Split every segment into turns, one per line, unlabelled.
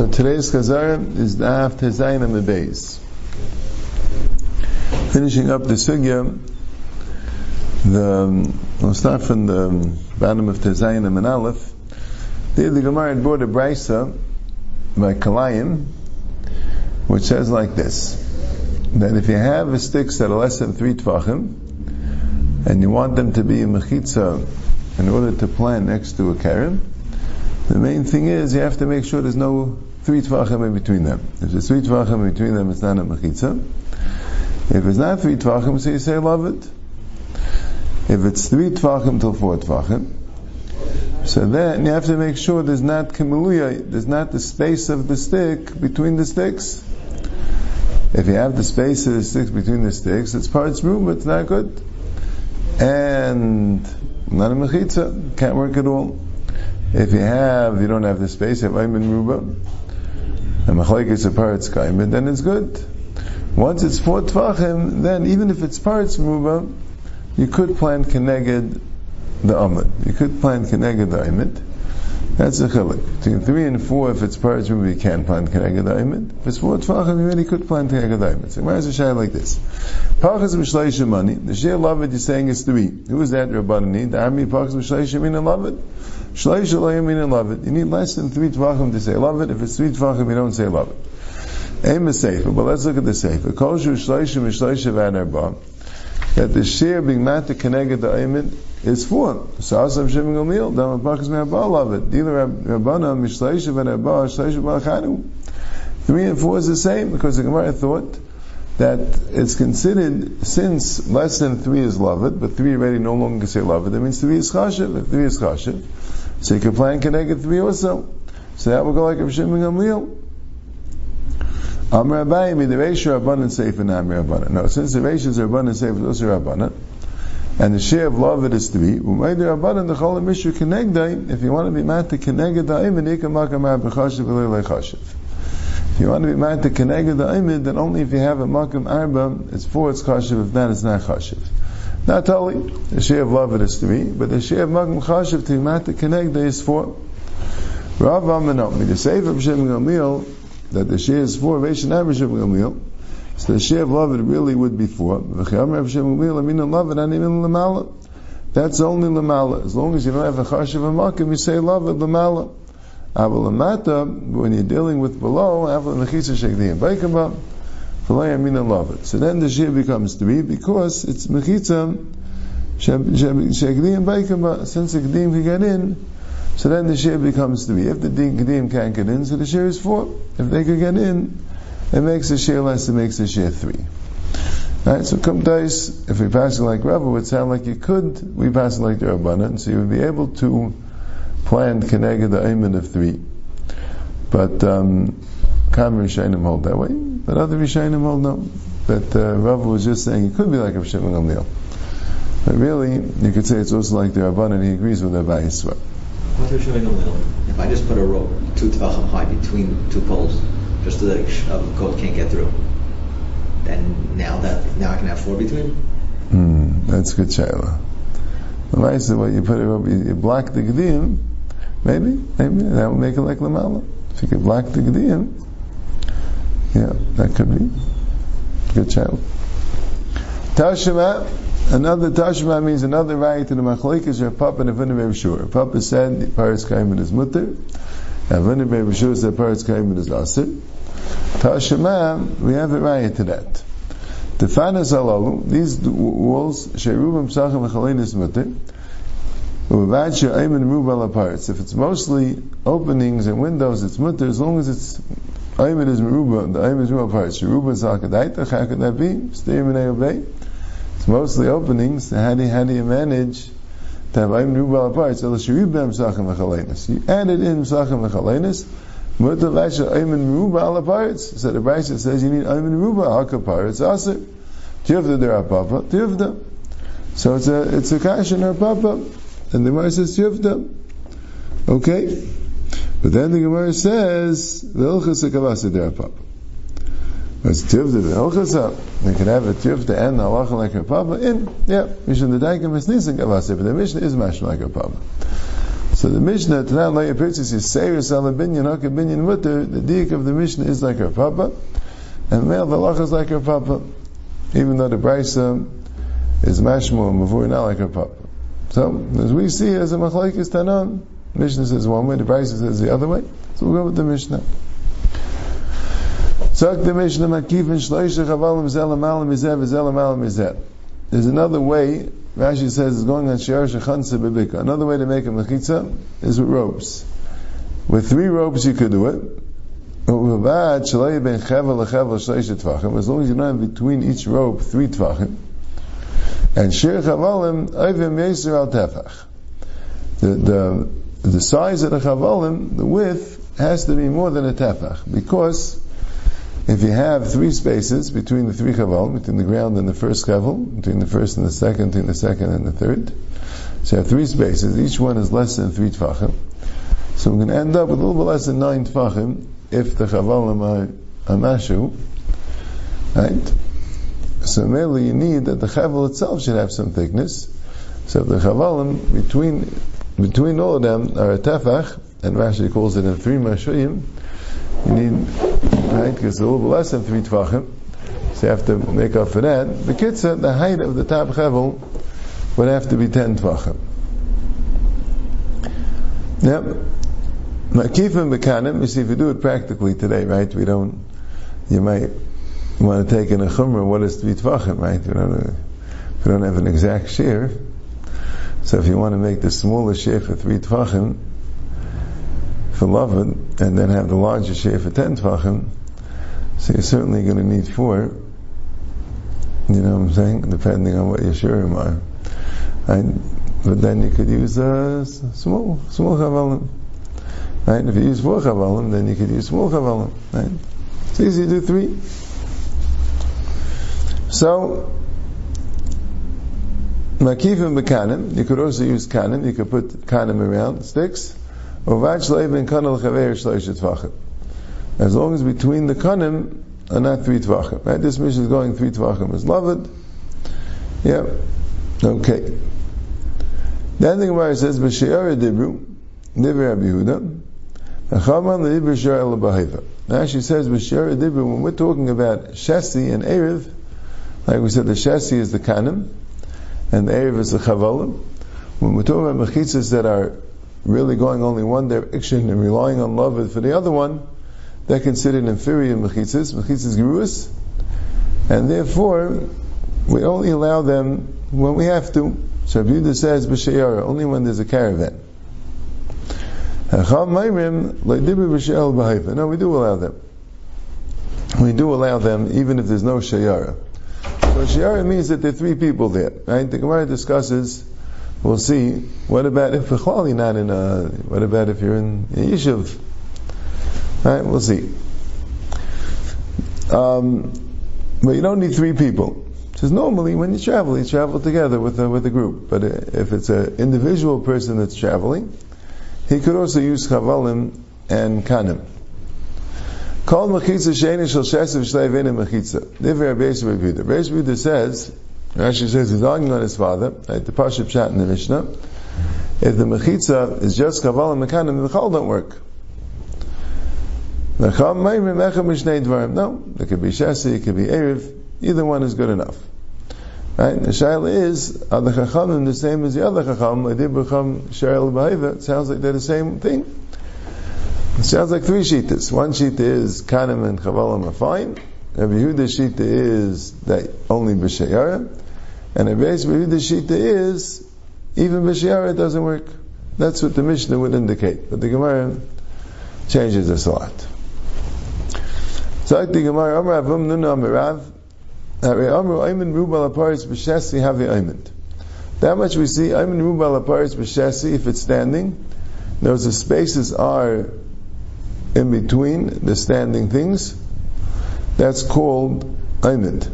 So today's Chazara is after Zayin and the. Finishing up the Sugya, the, we'll start from the bottom of Tezayin and Aleph. There the Gemara had brought a brisa by Kalayim, which says like this, that if you have sticks that are less than three tvachim, and you want them to be in mechitza in order to plant next to a karen, the main thing is you have to make sure there's no three tvachim in between them. If there's three tvachim in between them, it's not a mechitza. If it's not three tvachim, so you say love it. If it's three tvachim till four tvachim, so then you have to make sure there's not kamiluya, there's not the space of the stick between the sticks. If you have the space of the sticks between the sticks, it's parts room, it's not good. And not a mechitza, can't work at all. If you have, you don't have the space, you have Ayman Ruba, and Machlaik is a parts Kaiman, then it's good. Once it's four Tvachim, then even if it's parts Ruba, you could plant Keneged the Amid. You could plant Keneged the Amid. That's a chilik. Between three and four, if it's parts Ruba, you can plant Keneged the Amid. If it's four Tvachim, you really could plant Keneged the Amid. So why is a shay like this? Pachas Mishleisha money. The Shia Lavid you're saying is three. Who is that Rabbanani? The army Pachas Mishleisha mean Lavid. Shleish Elohim love it. You need less than three tvachim to say love it. If it's three tvachim, you don't say love it. Aim is safer, but let's look at the safer. Koshu Shleishim Shleishav Anarba. That the share being mat to connect the aimin is four. So Asam Shimon Gamil, Dama Pakas Me'abba love it. Dealer Rabbana Mishleishav Anarba, Shleishav Balachanu. Three and four is the same because the Gemara thought that it's considered since less than three is loved, but three already no longer say loved. That means three is chashiv. Three is chashiv, so you can plan connected three also. So that will go like a Shimon Gamliel. Amr Abayim, the Reisha abundant safe and Amr abundant. No, since the Reisha is abundant safe, it's also abundant. And the share of love it is three. Umaydir abundant the Chol Mishu Kenegdai. If you want to be mad to Kenegdai, Iman Ikam Makam Abachashiv V'Lei Chashiv. You want to be mad to Kenegdai the Imid, then only if you have a Makam Arba, it's four, it's Chashiv. If not, it's not Chashiv. Not totally. The share of love it is three, but the share of Magam Chashiv to Mat to connect is four. Rav Amanomi, the Sefer of Shem Gamil, that the share is four, Veshan Am Shem Gamil, so the share of love it really would be four. V'chayam Rav Shem Gamil, I mean love it, and even Lamala. That's only Lamala. As long as you don't have a Chashiv of Makam, you say love it, Lamala. When you're dealing with below, Baikamba, so then the shir becomes three because it's mechitza shegdim baikama. Since the gdim can get in, so then the shir becomes three. If the gdim can't get in, so the shir is four. If they can get in, it makes the shir less. It makes the shir three. Right, so come dice, if we pass it like Rabba, it would sound like you could, we pass it like the Rabbanan, so you would be able to plan Kenega the Ayman of three. But, um, Kam Rishayim hold that way, but other Rishayim hold no. But uh, Rav was just saying it could be like a Shimon Gamliel. But really, you could say it's also like the Rabban, and he agrees with Rabbi Yisra.
If I just put a rope two tvachim high between two poles, just so that the coat can't get through, then now that now I can have four between.
Hmm, that's good, Shaila. The Maisa, what you put a rope, you block the gedim, maybe, maybe that would make it like lamala. If you could block the gedim, yeah, that could be. Good child. Tashima, another Tashima means another right to the Machlekes or Papa and Avinu Shur. Papa said the Paris Kaiman is mutter, Avinu Shur said Paris Kaiman is asir. Tashima, we have a right to that. The Tefanas alalu, these walls, Sherubim Mechalein is mutter, if it's mostly openings and windows, it's mutter, as long as it's Ayman is Meruba, the Ayman is Meruba parts. Meruba is Hakadaita, how could that be? Stay in. It's mostly openings, how do, how do you manage to have Ayman Meruba parts? El Shiribem Sachem Mechalenis. You added in Sachem Mechalenis, Mutav Asher Ayman Meruba ala parts. So the Brisa says you need Ayman Meruba, Haka parts, Aser. Tivda der Papa, Tivda. So it's a, it's a kash in Papa. And the Gemara says Tivda. Okay? But then the Gemara says, the Ilchas Kavasa der Papa. It's Tivda, the Ilchasa. They can have a Tivda and Halacha like her Papa in, yeah, Mishnah the Daikim is Nisan Kavasa, but the Mishnah is Mashma like her Papa. So the Mishnah, Tanan Lo Yapirtzis, is Seiris Ala Binyan, Haka Binyan Mutter, the diak of the Mishnah is like a Papa, and male the Lach is like her Papa, even though the Brisa is Mashmo and Mavur not like a Papa. So, as we see as a Machlaikis Tanan, Mishnah says one way, the Brisa says the other way, so we'll go with the Mishnah. Zak the Mishnah Makif and Shloisha Chavalim Zel Amalim Mizeh V'Zel Amalim Mizeh. There's another way, Rashi says, is going on Shiar Shechansa Bibika. Another way to make a mechitza is with ropes. With three ropes you could do it. As long as you don't have between each rope three tvachim. And Shir Chavalim Oivim Yeser Al Tefach. The, the, the size of the Chavalim, the width, has to be more than a tefach. Because if you have three spaces between the three chaval, between the ground and the first chaval, between the first and the second, between the second and the third, so you have three spaces, each one is less than three tfachim. So we're going to end up with a little bit less than nine tfachim if the chavalim are, are mashu, right? So mainly you need that the chaval itself should have some thickness. So the chavalim between between all of them are a tefach, and Rashi calls it a three mashuyim, you need, right, because it's a little less than three tvachim, so you have to make up for that. The kitzah, the height of the top chevel would have to be ten tvachim. Yep. Makifim bekanim, you see, if you do it practically today, right, we don't, you might want to take in a chumrah, what is three tvachim, right? We don't, we don't have an exact share. So if you want to make the smallest share for three tvachim, for Lavan, and then have the larger share for ten tvachim, so you're certainly going to need four. You know what I'm saying? Depending on what your shurim are. And, but then you could use a uh, small, small chavalim. Right? If you use four chavalim, then you could use small chavalim. Right? It's easy to do three. So, Makifim bekanim, you could also use kanim, you could put kanim around sticks. As long as between the kanim are not three tvachim. Right? This mission is going three tvachim is loved. Yeah. Okay. Then the Gemara says, "B'she'ara dibru, divrei Rabbi achaman le'ibur she'ar l'baheva." Now she says, "B'she'ara dibru." When we're talking about shesi and erev, like we said, the shesi is the kanim, and the erev is the chavalim. When we're talking about mechitzas that are really going only one direction and relying on love for the other one, they're considered inferior mechitzas, mechitzas geruas, and therefore we only allow them when we have to. So Yehuda says b'sheyara only when there's a caravan. No, we do allow them. We do allow them even if there's no shayara. So shayara means that there are three people there. Right? The Gemara discusses we'll see. What about if you're not in a? What about if you're in a yishuv? Right, we'll see. Um, but you don't need three people. Because normally when you travel, you travel together with a, with a group. But if it's an individual person that's traveling, he could also use chavalim and kanim. Kol mechitza sheni shel shesiv shlei v'enim mechitza. Divrei Rabbi Yisrael Rabbi says Rashi says he's arguing on his father, right, the Pashup chat in the Mishnah. If the Mechitza is just Kaval and Mekanim, the Chal don't work. No, it could be Shasi, it could be Erev, either one is good enough. Right? The Shaila is, are the Chachamim the same as the other Chacham, it sounds like they're the same thing. Sounds like three Shitas. One Shita is Kanim and Chavalim are fine. Rabbi Yehuda Shita is that only B'Shayara. And a base the Shita is, even B'Shiara doesn't work. That's what the Mishnah would indicate. But the Gemara changes this a lot. So the Gemara, Amar Avum Nuna Amirav, Amru Ayman Rubal Aparis B'Shesi Havi Ayman. That much we see, Ayman Rubal Aparis B'Shesi, if it's standing, those the spaces are in between the standing things, that's called Ayman.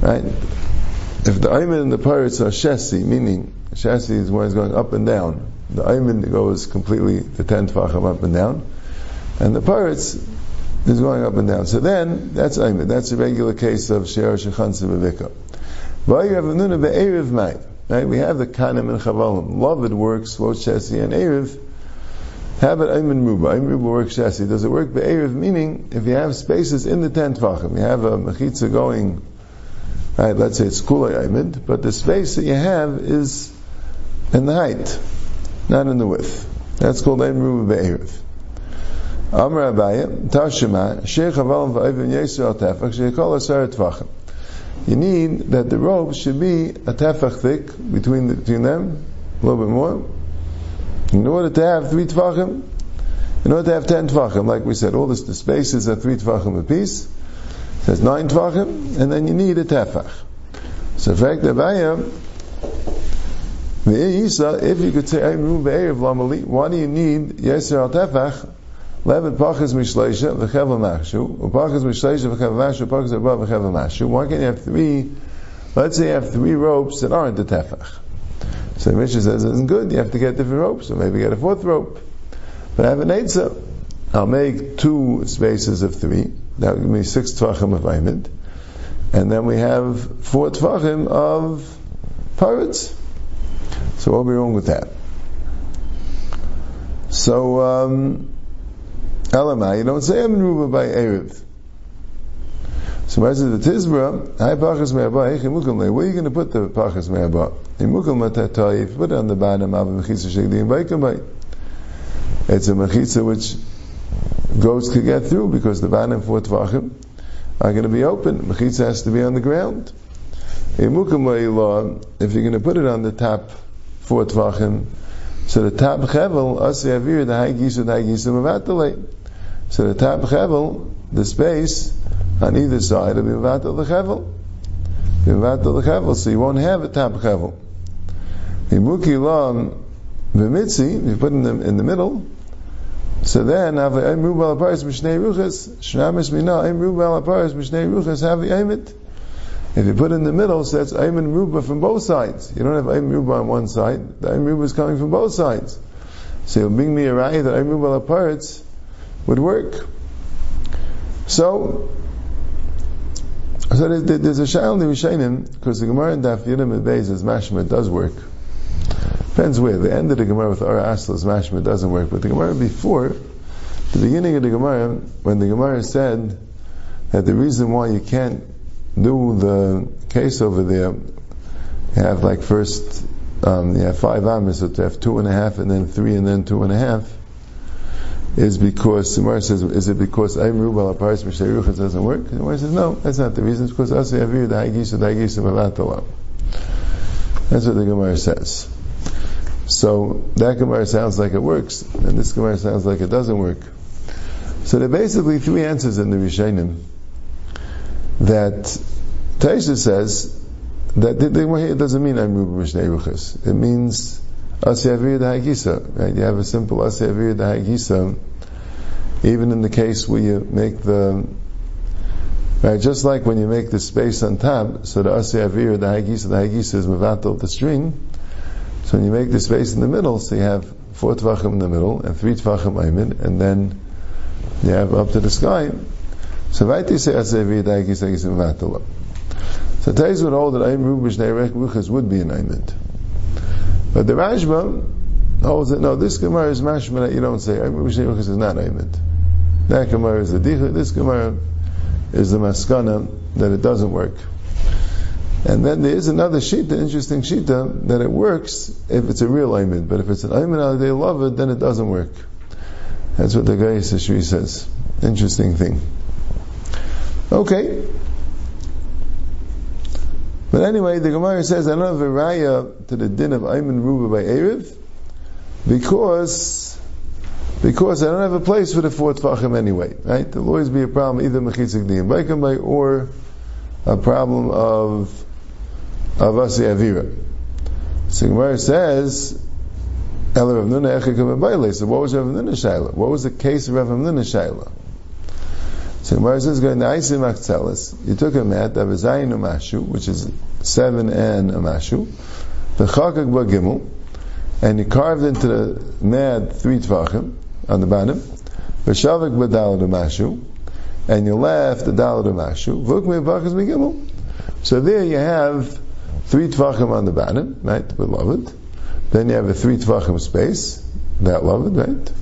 Right? If the Ayman and the pirates are Shesi, meaning Shesi is one it's going up and down, the Ayman goes completely the ten tfachim up and down, and the pirates is going up and down. So then, that's Ayman. That's a regular case of Shera Shechansa Vivika. But you have a Nuna Be'erev Mai. Right? We have the kanim and chavalim. Loved works both shesi and erev. Have it ayman ruba. Ayman ruba works shesi. Does it work be'erev? Meaning, if you have spaces in the ten tvachim, you have a mechitza going, right? Let's say it's kulay ayman, but the space that you have is in the height, not in the width. That's called ayman ruba be'erev. Amr Abaye, Tashima, Sheikh Avalim Va'ivim Yisrael Tefach, Sheikol Asar Tvachim. You need that the rope should be a tefach thick between, the, between them, a little bit more. In order to have three tvachim, in order to have ten tvachim, like we said, all this, the spaces are three tvachim apiece. There's nine tvachim, and then you need a tefach. So, in fact, Abaye, if you could say, why do you need Yisrael Tefach? Levet pachas mishleisha v'chevel mashu, upachas mishleisha v'chevel mashu, upachas above v'chevel mashu. Why can't you have three, let's say you have three ropes that aren't the tefach. So the Mishnah says, isn't good, you have to get different ropes, or maybe get a fourth rope. But I have an eitzah. I'll make two spaces of three, that would give me six tvachim of ayment, and then we have four tvachim of pirates. So what will be wrong with that? So, um, Elamai, you don't say Emin Ruba by Erev. So is it the Tizbra, Hai Pachas Me'aba, Eich Imukum where are you going to put the Pachas Me'aba? Imukum Matatai, if you put it on the bottom of a Mechitza Shegdi and Baikamai. It's a Mechitza which goats could get through because the bottom four Tvachim are going to be open. Mechitza has to be on the ground. Imukum law, if you're going to put it on the top four Tvachim, so the top Chevel, Asi Avir, the High Gisa, the High Gisa, Mavatale. So the top chevel, the space on either side will be mevatel the chevel. Be mevatel the chevel, so you won't have a top chevel. Imuki lam v'mitzi, you put in the, in the middle, so then, have a Emru Bal Aparis Mishnei Ruchas, Shnamis Mina, Emru Bal Aparis Mishnei Ruchas, have the Emit. If you put in the middle, so that's Ayman Ruba from both sides. You don't have Ayman Ruba on one side, the Ayman Ruba is coming from both sides. So you'll bring me a raya that Ayman Ruba Aparis would work. So, so there's, a shayl in the because the Gemara in Daf Yidim Beis is mashma, does work. Depends where. The end of the Gemara with Ara Aslas mashma doesn't work, but the Gemara before, the beginning of the Gemara, when the Gemara said that the reason why you can't do the case over there, you have like first, um, you have five amas, so to have two and a half, and then three, and then two and a half is because Gemara says, is it because I'm Rubal Aparis Mishnei doesn't work? Gemara says, no, that's not the reason. It's because Asi Avir the Hagisha Mavatalam. That's what the Gemara says. So that Gemara sounds like it works, and this Gemara sounds like it doesn't work. So there are basically three answers in the Rishonim that Taisha says that the Gemara doesn't mean I'm Rubal Mishnei It means Hagisa, right? You have a simple even in the case where you make the, right, just like when you make the space on top, so the Asiyavir, the Hagisa, the Hagisa is Mavatal, of the string, so when you make the space in the middle, so you have four Tvachim in the middle, and three Tvachim Aymin, and then you have up to the sky, so Vaiti say Asiyavir Hagisa, Hagisa Mavatal. So Tais would hold that Ayim Rubish Ruchas would be an Aymin. But the Rashba holds that no, this Gemara is mashma that you don't say. Mishnei is not Aymet. That Gemara is the Dicha. This Gemara is the Maskana that it doesn't work. And then there is another shita, interesting shita, that it works if it's a real Aymet. But if it's an Aymet al they love it, then it doesn't work. That's what the guy Sishri says. Interesting thing. Okay. But anyway, the Gemara says, I don't have a raya to the din of Ayman Ruba by Erev, because, because I don't have a place for the four Tvachim anyway, right? There'll always be a problem, either Mechitzik Diyam Baikambai, or a problem of, of Asi Avira. So Gemara says, "El Rav Nuna so what was Rav Nuna Shaila? What was the case of Rav Nuna Shaila? So Gemara says, going to Aisim Akcelis, you took a mat of a Zayin Umashu, which is seven and a Mashu, the Chakak Gimel, and you carved into the mat three Tvachim on the bottom, the Shavak Badal Mashu, and you left the Dalad Mashu, Vukme Bakas Gimel. So there you have three tvachim on the bottom, right, beloved. Then you have a three tvachim space, that loved, right?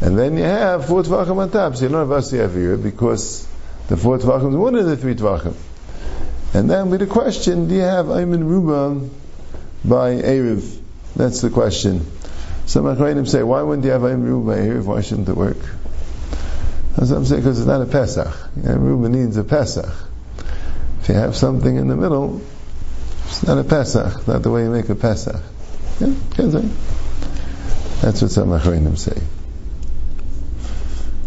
And then you have four tvachim on top, so you don't have Asi Avira because the four tvachim is one of the three tvachim. And then with the question, do you have Ayman Ruba by Erev? That's the question. Some Achronim say, why wouldn't you have Ayman Ruba by Erev? Why shouldn't it work? As I'm because it's not a Pesach. Ayman Ruba needs a Pesach. If you have something in the middle, it's not a Pesach, not the way you make a Pesach. Yeah, say. That's what some Achronim say.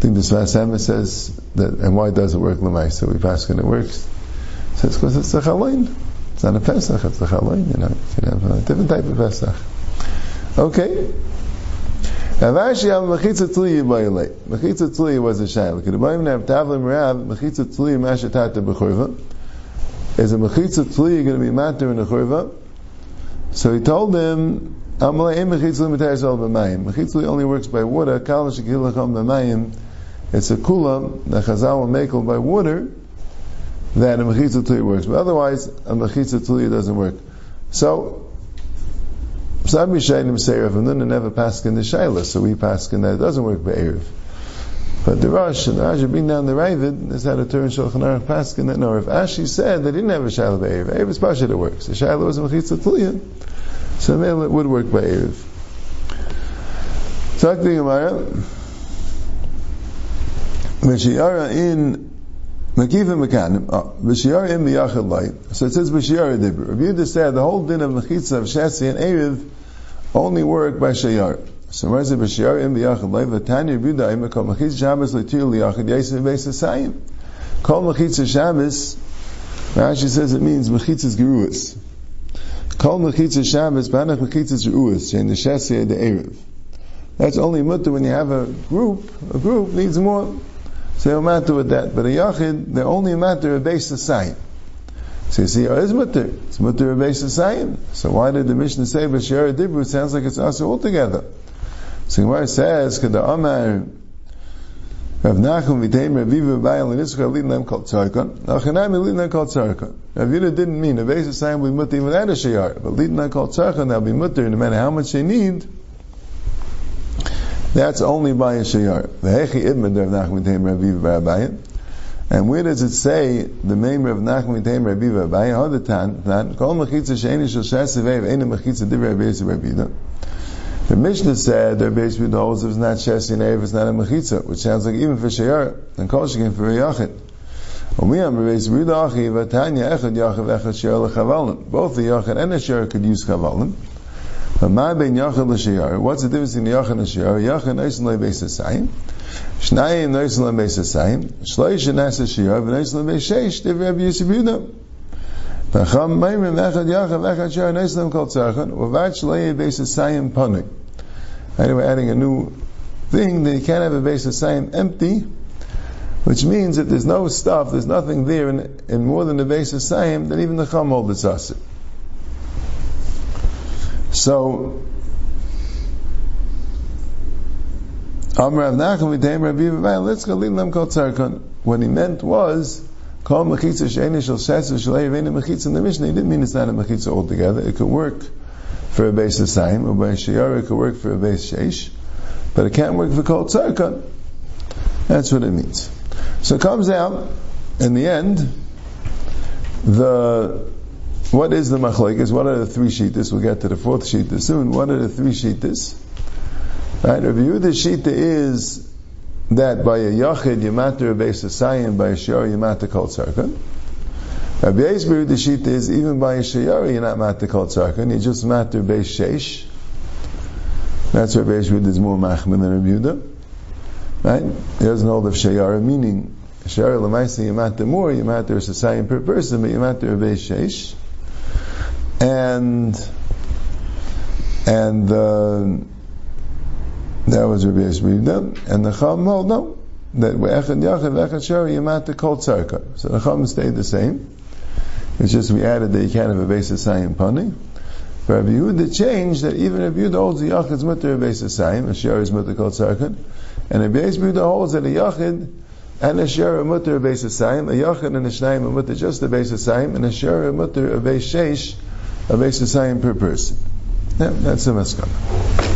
I think the Sfas Emes says that, and why does it work Lamai? So we pass when it works. It says because it's a Chalain. It's not a Pesach, it's a Chalain, you know. You can have a different type of Pesach. Okay. Avashi al mechitza tzliya b'yalei. Mechitza tzliya was a shayla. Kedabayim nav tavlim rav, mechitza tzliya mashatata b'churva. Is a mechitza tzliya going to be matter in the churva? So he told them, Amalei em mechitza l'mitayis al b'mayim. Mechitza only works by water. Kal shekilacham b'mayim. It's a kula that Chazal will make by water that a mechitza tzliya works. But otherwise, a mechitza tzliya doesn't work. So, some Yishayim say Rav Nuna never paskin the Shaila, so we paskin that it doesn't work by Erev. But the Rosh and the Raja bring down the Ravid, is how to turn Shulchan Aruch paskin that no, Rav Ashi said they didn't have a Shaila by Erev. Erev is Pasha that works. The Shaila was a Mechitza Tliya, so maybe it would work by Erev. Talk to Gemara. V'shiyara in Uh, so it says V'shiyara Dibur. Rav Yehuda said the whole din of Mechitza of Shasi and Erev only work by Shayar. So where is it B'shiyar im b'yachad leiv v'tanya Yehuda im kol mechitz Shabbos l'tir liyachad yasim beis asayim. Kol mechitz Shabbos, Rashi says it means mechitz geruas. Kol mechitz Shabbos, banach mechitz geruas, shein the Shasi the Erev. That's only mutter when you have a group. A group needs more. So they'll matter with that. But a yachid, they're only matter of beis asayim. So you see, oh, it's mutter. It's mutter beis asayim. So why did the Mishnah say b'shiyar dibru? Sounds like it's also altogether. So Gemara says, "Kada Amar Rav Nachum v'teim Rav Yiva b'ayil l'nitzchah leading them called tzarkon. Nachanami leading them called tzarkon. Rav Yiva didn't mean a beis asayim will be mutter even without a shiyar, but leading them called tzarkon they'll be mutter no matter how much they need. That's only by a b'ayil. And where does it say the name of Nachman Taim Rabbi Vabai? Other time, that kol mechitza sheini shel shesivev ena mechitza divrei Rabbi Rabbi The Mishnah said Rabbi Yehuda holds it's not shesi and it's not a mechitza, which sounds like even for sheyar and kol shekin for yachid. Both the yachid and the sheyar could use chavalim. What's the difference in the yachid and the sheyar? Yachid eisen le'beis asayim. Shnayim noisin lebeis asayim, shloish nasa shiyar, v'noisin lebeis sheish, div Rabbi Yosef Yehuda. V'cham meimim echad yachav echad shiyar noisin lem kol tzarchan, v'vat shloish beis asayim panik. Anyway, adding a new thing that you can't have a beis asayim empty, which means that there's no stuff, there's nothing there in, in more than the beis asayim, that even the chum hold is asir. So, Amr Nachum v'teim Rabbi Yivavai, let's go lead them kol tzarkon. What he meant was, kol mechitza she'eni shel shesa shel eiveni mechitza in the Mishnah. He didn't mean it's not a mechitza altogether. It could work for a base asayim, or by shiyar it could work for a base sheish, but it can't work for kol tzarkon. That's what it means. So it comes out, in the end, the what is the machlekes? What are the three sheetas? We'll get to the fourth sheetah soon. What are the three sheetas? Right, review the shita is that by a yachid you matter a base asayim, by a shiyar you matter kol tzarkan. Rabbi Yisrael the shita is even by a shiyar you're not matter kol tzarkan, you just matter base sheish. That's Rabbi Yisrael is more machman than Rabbi Yehuda. Right? He doesn't hold of shiyar meaning. Shiyar lemaisi you matter more, you matter a asayim per person, but you matter a base sheish. And and uh, that was Rabbi Yisrael. And the Chum hold no. That Echad Yachid, Echad Shari, Yamat the Kol Tzarka. So the Chum stayed the same. It's just we added that you can't have a base of Sayim Pani. But Rabbi Yehuda changed that even if Yehuda holds the mutter a base of Sayim, a Shari is mutter Kol Tzarka. And Rabbi Yisrael holds that a Yachid and a Shari mutter of Sayim, a Yachid and a Shnayim a mutter just base of Sayim, and a Shari mutter a base Sheish, of Eishasayim per person. Yeah, that's a maskana.